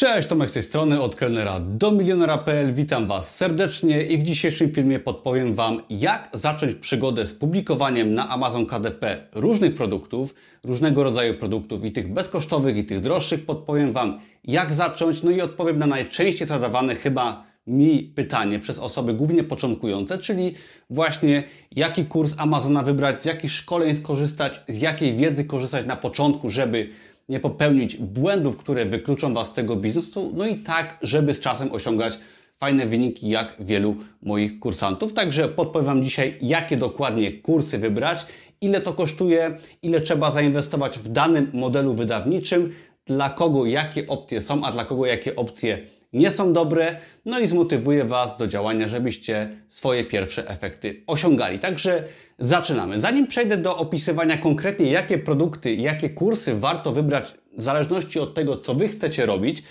Cześć, Tomek z tej strony, od kelnera do milionera.pl. Witam Was serdecznie i w dzisiejszym filmie podpowiem Wam, jak zacząć przygodę z publikowaniem na Amazon KDP różnych produktów, różnego rodzaju produktów i tych bezkosztowych i tych droższych. Podpowiem Wam, jak zacząć, no i odpowiem na najczęściej zadawane chyba mi pytanie przez osoby głównie początkujące, czyli właśnie jaki kurs Amazona wybrać, z jakich szkoleń skorzystać, z jakiej wiedzy korzystać na początku, żeby nie popełnić błędów, które wykluczą Was z tego biznesu, no i tak, żeby z czasem osiągać fajne wyniki jak wielu moich kursantów. Także podpowiem Wam dzisiaj, jakie dokładnie kursy wybrać, ile to kosztuje, ile trzeba zainwestować w danym modelu wydawniczym, dla kogo jakie opcje są, a dla kogo jakie opcje nie są dobre, no i zmotywuję Was do działania, żebyście swoje pierwsze efekty osiągali. Także zaczynamy. Zanim przejdę do opisywania konkretnie, jakie produkty, jakie kursy warto wybrać w zależności od tego, co Wy chcecie robić,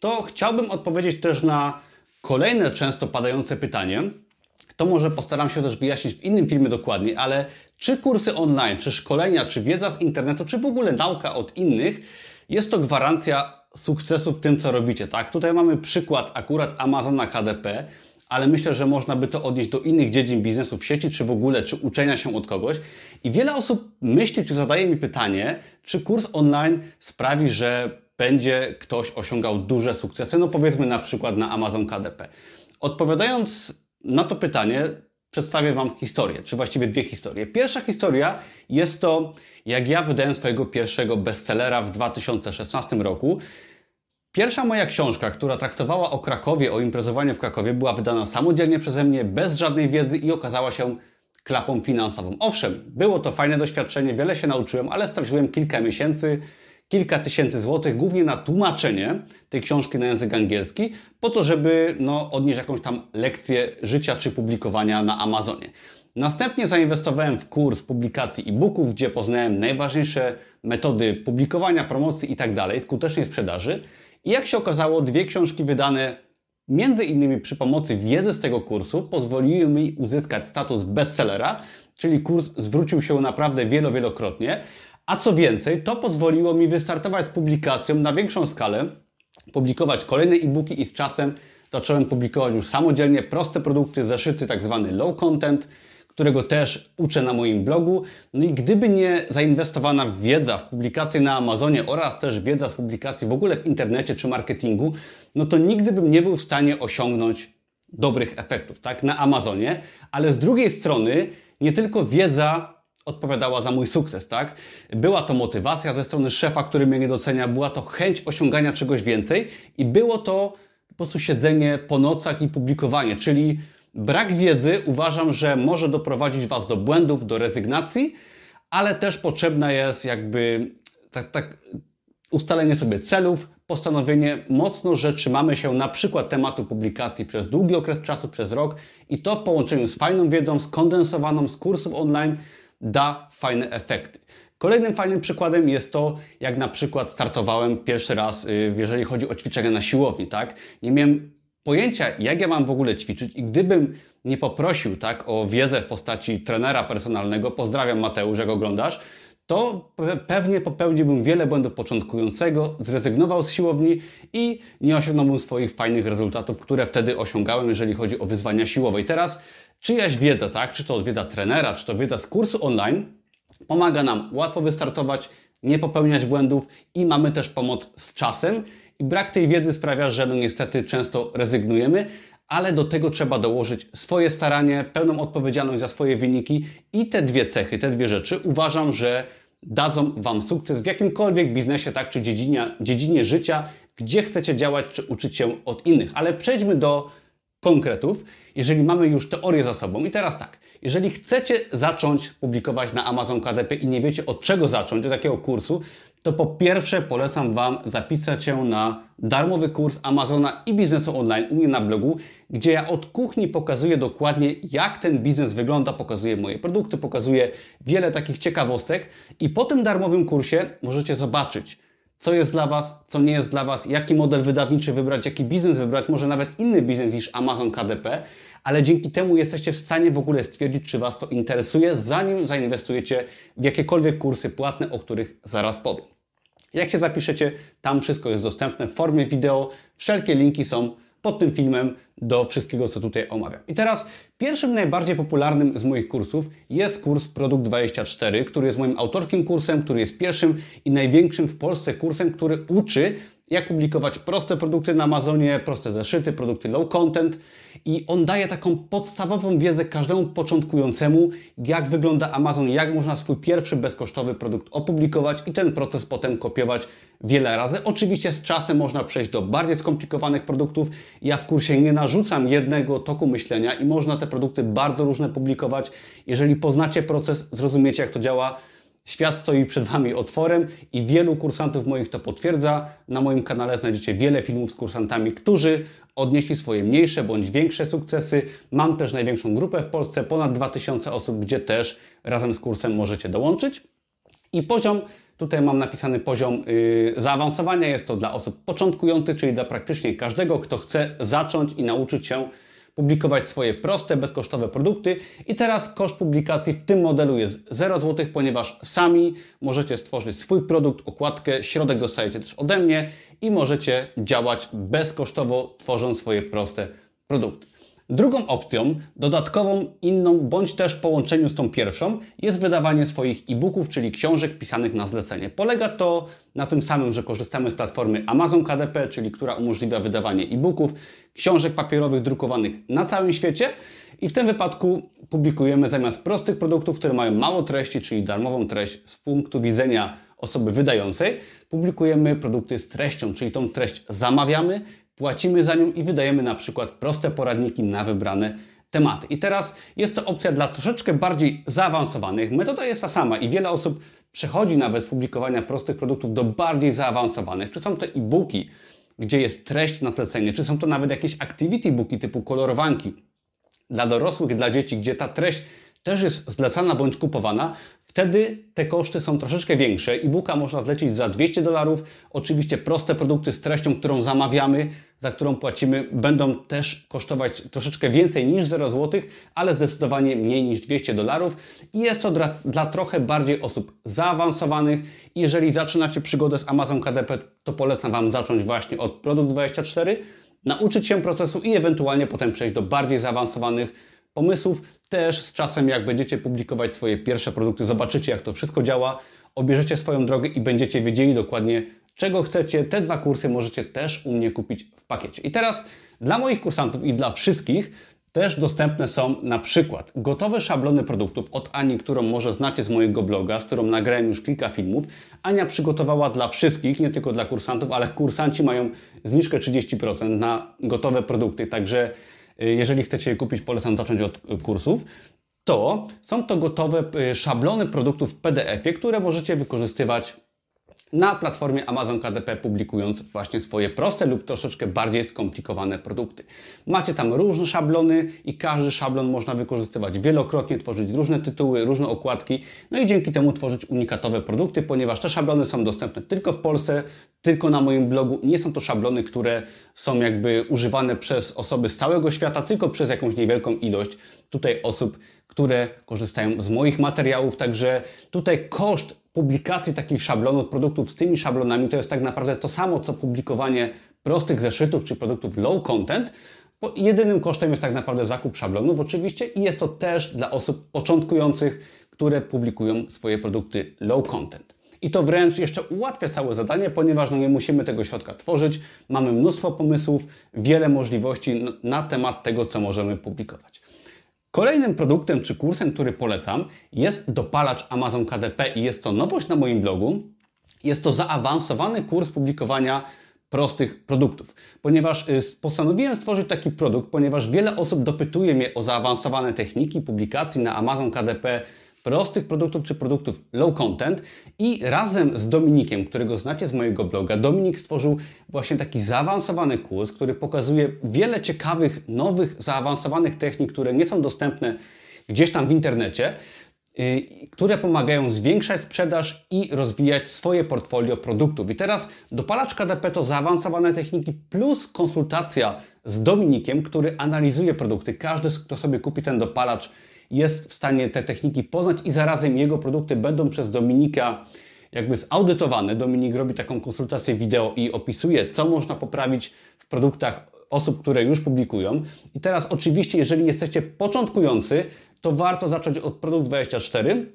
to chciałbym odpowiedzieć też na kolejne często padające pytanie. To może postaram się też wyjaśnić w innym filmie dokładnie, ale czy kursy online, czy szkolenia, czy wiedza z internetu, czy w ogóle nauka od innych, jest to gwarancja sukcesu w tym, co robicie, tak? Tutaj mamy przykład akurat Amazona KDP, ale myślę, że można by to odnieść do innych dziedzin biznesu w sieci, czy w ogóle, czy uczenia się od kogoś. I wiele osób myśli, czy zadaje mi pytanie, czy kurs online sprawi, że będzie ktoś osiągał duże sukcesy, no powiedzmy na przykład na Amazon KDP. Odpowiadając na to pytanie, przedstawię Wam historię, czy właściwie dwie historie. Pierwsza historia jest to, jak ja wydałem swojego pierwszego bestsellera w 2016 roku. Pierwsza moja książka, która traktowała o Krakowie, o imprezowaniu w Krakowie, była wydana samodzielnie przeze mnie, bez żadnej wiedzy i okazała się klapą finansową. Owszem, było to fajne doświadczenie, wiele się nauczyłem, ale straciłem kilka miesięcy kilka tysięcy złotych, głównie na tłumaczenie tej książki na język angielski, po to, żeby no, odnieść jakąś tam lekcję życia czy publikowania na Amazonie. Następnie zainwestowałem w kurs publikacji e-booków, gdzie poznałem najważniejsze metody publikowania, promocji itd., tak skutecznej sprzedaży. I jak się okazało, dwie książki wydane między innymi przy pomocy wiedzy z tego kursu pozwoliły mi uzyskać status bestsellera, czyli kurs zwrócił się naprawdę wielo, wielokrotnie, a co więcej, to pozwoliło mi wystartować z publikacją na większą skalę, publikować kolejne e-booki i z czasem zacząłem publikować już samodzielnie proste produkty, zeszyty, tak zwany low content, którego też uczę na moim blogu. No i gdyby nie zainwestowana wiedza w publikacje na Amazonie oraz też wiedza z publikacji w ogóle w internecie czy marketingu, no to nigdy bym nie był w stanie osiągnąć dobrych efektów, tak, na Amazonie, ale z drugiej strony nie tylko wiedza odpowiadała za mój sukces, tak? Była to motywacja ze strony szefa, który mnie nie docenia, była to chęć osiągania czegoś więcej i było to po prostu siedzenie po nocach i publikowanie, czyli brak wiedzy uważam, że może doprowadzić Was do błędów, do rezygnacji, ale też potrzebna jest jakby tak, tak ustalenie sobie celów, postanowienie mocno, że trzymamy się na przykład tematu publikacji przez długi okres czasu, przez rok i to w połączeniu z fajną wiedzą, skondensowaną z kursów online da fajne efekty. Kolejnym fajnym przykładem jest to, jak na przykład startowałem pierwszy raz, y, jeżeli chodzi o ćwiczenia na siłowni, tak? Nie miałem pojęcia, jak ja mam w ogóle ćwiczyć i gdybym nie poprosił, tak, o wiedzę w postaci trenera personalnego, pozdrawiam Mateusz, jak oglądasz, to pewnie popełniłbym wiele błędów początkującego, zrezygnował z siłowni i nie osiągnąłbym swoich fajnych rezultatów, które wtedy osiągałem, jeżeli chodzi o wyzwania siłowe. I teraz czyjaś wiedza, tak, czy to wiedza trenera, czy to wiedza z kursu online, pomaga nam łatwo wystartować, nie popełniać błędów i mamy też pomoc z czasem. I brak tej wiedzy sprawia, że no niestety często rezygnujemy, ale do tego trzeba dołożyć swoje staranie, pełną odpowiedzialność za swoje wyniki i te dwie cechy, te dwie rzeczy uważam, że dadzą Wam sukces w jakimkolwiek biznesie, tak, czy dziedzinie, dziedzinie życia, gdzie chcecie działać, czy uczyć się od innych. Ale przejdźmy do konkretów, jeżeli mamy już teorię za sobą. I teraz tak, jeżeli chcecie zacząć publikować na Amazon KDP i nie wiecie od czego zacząć, od jakiego kursu, to po pierwsze polecam Wam zapisać się na darmowy kurs Amazona i biznesu online u mnie na blogu, gdzie ja od kuchni pokazuję dokładnie jak ten biznes wygląda, pokazuję moje produkty, pokazuję wiele takich ciekawostek i po tym darmowym kursie możecie zobaczyć, co jest dla Was, co nie jest dla Was, jaki model wydawniczy wybrać, jaki biznes wybrać, może nawet inny biznes niż Amazon KDP, ale dzięki temu jesteście w stanie w ogóle stwierdzić, czy Was to interesuje, zanim zainwestujecie w jakiekolwiek kursy płatne, o których zaraz powiem. Jak się zapiszecie, tam wszystko jest dostępne w formie wideo. Wszelkie linki są pod tym filmem do wszystkiego, co tutaj omawiam. I teraz pierwszym najbardziej popularnym z moich kursów jest kurs Produkt 24, który jest moim autorskim kursem, który jest pierwszym i największym w Polsce kursem, który uczy jak publikować proste produkty na Amazonie, proste zeszyty, produkty low content i on daje taką podstawową wiedzę każdemu początkującemu, jak wygląda Amazon, jak można swój pierwszy bezkosztowy produkt opublikować i ten proces potem kopiować wiele razy. Oczywiście z czasem można przejść do bardziej skomplikowanych produktów. Ja w kursie nie narzucam jednego toku myślenia i można te produkty bardzo różne publikować. Jeżeli poznacie proces, zrozumiecie jak to działa, Świat stoi przed Wami otworem i wielu kursantów moich to potwierdza. Na moim kanale znajdziecie wiele filmów z kursantami, którzy odnieśli swoje mniejsze bądź większe sukcesy. Mam też największą grupę w Polsce, ponad 2000 osób, gdzie też razem z kursem możecie dołączyć. I poziom, tutaj mam napisany poziom yy, zaawansowania, jest to dla osób początkujących, czyli dla praktycznie każdego, kto chce zacząć i nauczyć się publikować swoje proste, bezkosztowe produkty. I teraz koszt publikacji w tym modelu jest 0 zł, ponieważ sami możecie stworzyć swój produkt, okładkę, środek dostajecie też ode mnie i możecie działać bezkosztowo, tworząc swoje proste produkty. Drugą opcją, dodatkową, inną, bądź też w połączeniu z tą pierwszą, jest wydawanie swoich e-booków, czyli książek pisanych na zlecenie. Polega to na tym samym, że korzystamy z platformy Amazon KDP, czyli która umożliwia wydawanie e-booków, książek papierowych drukowanych na całym świecie. I w tym wypadku publikujemy zamiast prostych produktów, które mają mało treści, czyli darmową treść z punktu widzenia osoby wydającej, publikujemy produkty z treścią, czyli tą treść zamawiamy, płacimy za nią i wydajemy na przykład proste poradniki na wybrane tematy. I teraz jest to opcja dla troszeczkę bardziej zaawansowanych. Metoda jest ta sama i wiele osób przechodzi nawet z publikowania prostych produktów do bardziej zaawansowanych. Czy są to e-booki, gdzie jest treść na zlecenie, czy są to nawet jakieś activity booki typu kolorowanki dla dorosłych, dla dzieci, gdzie ta treść też jest zlecana bądź kupowana, wtedy te koszty są troszeczkę większe. E-booka można zlecić za 200 dolarów. Oczywiście proste produkty z treścią, którą zamawiamy, za którą płacimy, będą też kosztować troszeczkę więcej niż 0 zł, ale zdecydowanie mniej niż 200 dolarów. I jest to dla, dla trochę bardziej osób zaawansowanych. Jeżeli zaczynacie przygodę z Amazon KDP, to polecam Wam zacząć właśnie od Produkt 24, nauczyć się procesu i ewentualnie potem przejść do bardziej zaawansowanych pomysłów. Też z czasem, jak będziecie publikować swoje pierwsze produkty, zobaczycie, jak to wszystko działa, obierzecie swoją drogę i będziecie wiedzieli dokładnie, czego chcecie. Te dwa kursy możecie też u mnie kupić w pakiecie. I teraz dla moich kursantów i dla wszystkich też dostępne są na przykład gotowe szablony produktów od Ani, którą może znacie z mojego bloga, z którą nagrałem już kilka filmów. Ania przygotowała dla wszystkich, nie tylko dla kursantów, ale kursanci mają zniżkę 30% na gotowe produkty, także jeżeli chcecie je kupić, polecam zacząć od kursów to są to gotowe y, szablony produktów w PDF-ie, które możecie wykorzystywać na platformie Amazon KDP, publikując właśnie swoje proste lub troszeczkę bardziej skomplikowane produkty. Macie tam różne szablony i każdy szablon można wykorzystywać wielokrotnie, tworzyć różne tytuły, różne okładki, no i dzięki temu tworzyć unikatowe produkty, ponieważ te szablony są dostępne tylko w Polsce, tylko na moim blogu. Nie są to szablony, które są jakby używane przez osoby z całego świata, tylko przez jakąś niewielką ilość tutaj osób, które korzystają z moich materiałów, także tutaj koszt publikacji takich szablonów, produktów z tymi szablonami to jest tak naprawdę to samo, co publikowanie prostych zeszytów czy produktów low content, bo jedynym kosztem jest tak naprawdę zakup szablonów oczywiście i jest to też dla osób początkujących, które publikują swoje produkty low content. I to wręcz jeszcze ułatwia całe zadanie, ponieważ no nie musimy tego środka tworzyć. Mamy mnóstwo pomysłów, wiele możliwości na temat tego, co możemy publikować. Kolejnym produktem czy kursem, który polecam, jest dopalacz Amazon KDP i jest to nowość na moim blogu. Jest to zaawansowany kurs publikowania prostych produktów, ponieważ y, postanowiłem stworzyć taki produkt, ponieważ wiele osób dopytuje mnie o zaawansowane techniki publikacji na Amazon KDP prostych produktów czy produktów low content i razem z Dominikiem, którego znacie z mojego bloga, Dominik stworzył właśnie taki zaawansowany kurs, który pokazuje wiele ciekawych, nowych, zaawansowanych technik, które nie są dostępne gdzieś tam w internecie, y, które pomagają zwiększać sprzedaż i rozwijać swoje portfolio produktów. I teraz dopalacz KDP to zaawansowane techniki plus konsultacja z Dominikiem, który analizuje produkty. Każdy, kto sobie kupi ten dopalacz, jest w stanie te techniki poznać i zarazem jego produkty będą przez Dominika jakby zaudytowane. Dominik robi taką konsultację wideo i opisuje, co można poprawić w produktach osób, które już publikują. I teraz oczywiście, jeżeli jesteście początkujący, to warto zacząć od Produkt 24,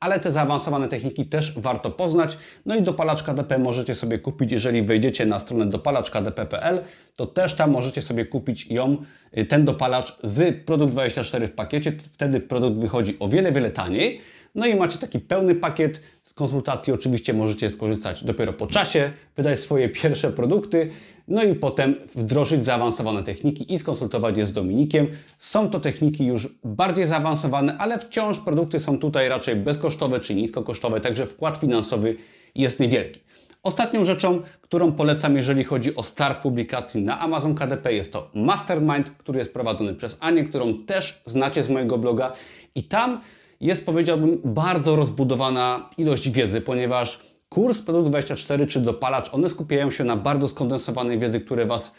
ale te zaawansowane techniki też warto poznać. No i dopalacz KDP możecie sobie kupić, jeżeli wejdziecie na stronę dopalaczkdp.pl, to też tam możecie sobie kupić ją, y, ten dopalacz z produkt 24 w pakiecie. Wtedy produkt wychodzi o wiele, wiele taniej. No i macie taki pełny pakiet z konsultacji. Oczywiście możecie skorzystać dopiero po czasie, wydać swoje pierwsze produkty, no i potem wdrożyć zaawansowane techniki i skonsultować je z Dominikiem. Są to techniki już bardziej zaawansowane, ale wciąż produkty są tutaj raczej bezkosztowe czy niskokosztowe, także wkład finansowy jest niewielki. Ostatnią rzeczą, którą polecam, jeżeli chodzi o start publikacji na Amazon KDP, jest to Mastermind, który jest prowadzony przez Anię, którą też znacie z mojego bloga. I tam jest, powiedziałbym, bardzo rozbudowana ilość wiedzy, ponieważ kurs Produkt 24 czy dopalacz, one skupiają się na bardzo skondensowanej wiedzy, które Was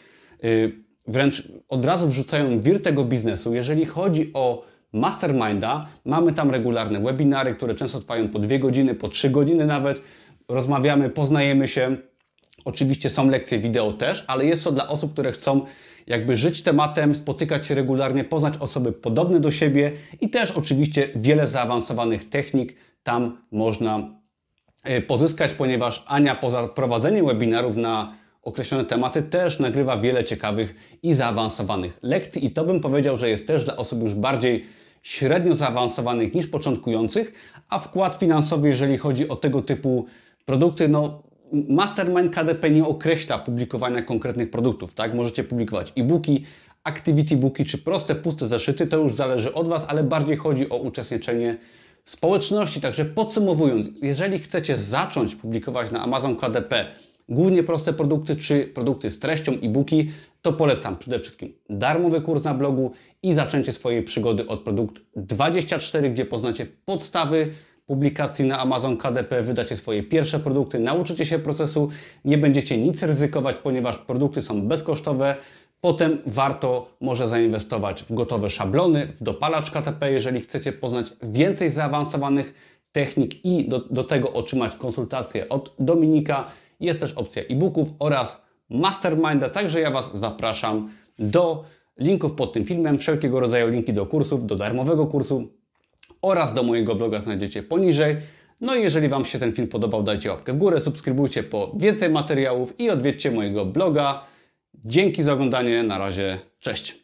yy, wręcz od razu wrzucają w wir tego biznesu. Jeżeli chodzi o Masterminda, mamy tam regularne webinary, które często trwają po dwie godziny, po trzy godziny nawet. Rozmawiamy, poznajemy się. Oczywiście są lekcje wideo też, ale jest to dla osób, które chcą jakby żyć tematem, spotykać się regularnie, poznać osoby podobne do siebie i też oczywiście wiele zaawansowanych technik tam można pozyskać, ponieważ Ania poza prowadzeniem webinarów na określone tematy też nagrywa wiele ciekawych i zaawansowanych lekcji. I to bym powiedział, że jest też dla osób już bardziej średnio zaawansowanych niż początkujących, a wkład finansowy, jeżeli chodzi o tego typu produkty, no Mastermind KDP nie określa publikowania konkretnych produktów, tak? Możecie publikować e-booki, activity booki czy proste, puste zeszyty, to już zależy od Was, ale bardziej chodzi o uczestniczenie społeczności. Także podsumowując, jeżeli chcecie zacząć publikować na Amazon KDP głównie proste produkty czy produkty z treścią e-booki, to polecam przede wszystkim darmowy kurs na blogu i zaczęcie swojej przygody od produkt 24, gdzie poznacie podstawy publikacji na Amazon KDP wydacie swoje pierwsze produkty, nauczycie się procesu, nie będziecie nic ryzykować, ponieważ produkty są bezkosztowe. Potem warto może zainwestować w gotowe szablony, w dopalacz KTP, jeżeli chcecie poznać więcej zaawansowanych technik i do, do tego otrzymać konsultacje od Dominika. Jest też opcja e-booków oraz Masterminda, także ja Was zapraszam do linków pod tym filmem, wszelkiego rodzaju linki do kursów, do darmowego kursu, oraz do mojego bloga znajdziecie poniżej. No i jeżeli Wam się ten film podobał, dajcie łapkę w górę, subskrybujcie po więcej materiałów i odwiedźcie mojego bloga. Dzięki za oglądanie, na razie, cześć!